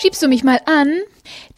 Schiebst du mich mal an?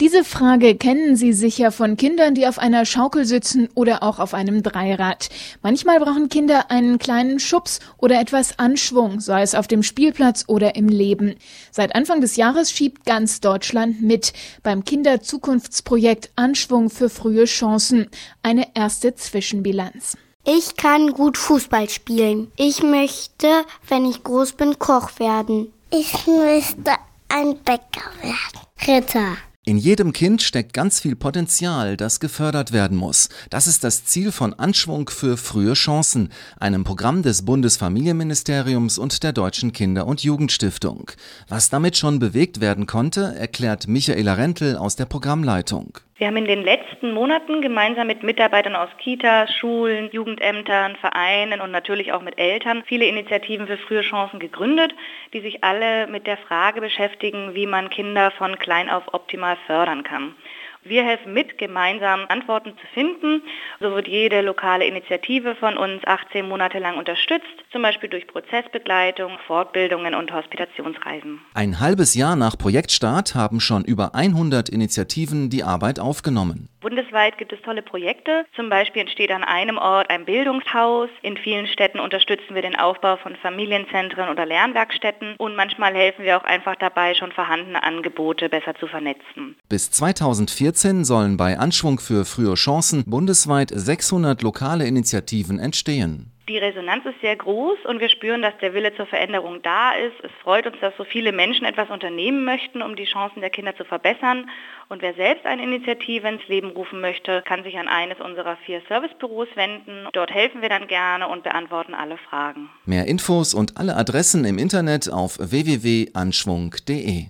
Diese Frage kennen Sie sicher von Kindern, die auf einer Schaukel sitzen oder auch auf einem Dreirad. Manchmal brauchen Kinder einen kleinen Schubs oder etwas Anschwung, sei es auf dem Spielplatz oder im Leben. Seit Anfang des Jahres schiebt ganz Deutschland mit beim Kinderzukunftsprojekt Anschwung für frühe Chancen. Eine erste Zwischenbilanz. Ich kann gut Fußball spielen. Ich möchte, wenn ich groß bin, Koch werden. Ich möchte ein Bäcker werden. Ritter. In jedem Kind steckt ganz viel Potenzial, das gefördert werden muss. Das ist das Ziel von Anschwung für frühe Chancen, einem Programm des Bundesfamilienministeriums und der Deutschen Kinder- und Jugendstiftung. Was damit schon bewegt werden konnte, erklärt Michaela Rentel aus der Programmleitung. Wir haben in den letzten Monaten gemeinsam mit Mitarbeitern aus Kitas, Schulen, Jugendämtern, Vereinen und natürlich auch mit Eltern viele Initiativen für frühe Chancen gegründet, die sich alle mit der Frage beschäftigen, wie man Kinder von klein auf optimal fördern kann. Wir helfen mit, gemeinsam Antworten zu finden. So wird jede lokale Initiative von uns 18 Monate lang unterstützt, zum Beispiel durch Prozessbegleitung, Fortbildungen und Hospitationsreisen. Ein halbes Jahr nach Projektstart haben schon über 100 Initiativen die Arbeit aufgenommen. Bundesweit gibt es tolle Projekte. Zum Beispiel entsteht an einem Ort ein Bildungshaus. In vielen Städten unterstützen wir den Aufbau von Familienzentren oder Lernwerkstätten. Und manchmal helfen wir auch einfach dabei, schon vorhandene Angebote besser zu vernetzen. Bis 2014 sollen bei Anschwung für frühe Chancen bundesweit 600 lokale Initiativen entstehen. Die Resonanz ist sehr groß und wir spüren, dass der Wille zur Veränderung da ist. Es freut uns, dass so viele Menschen etwas unternehmen möchten, um die Chancen der Kinder zu verbessern. Und wer selbst eine Initiative ins Leben rufen möchte, kann sich an eines unserer vier Servicebüros wenden. Dort helfen wir dann gerne und beantworten alle Fragen. Mehr Infos und alle Adressen im Internet auf www.anschwung.de.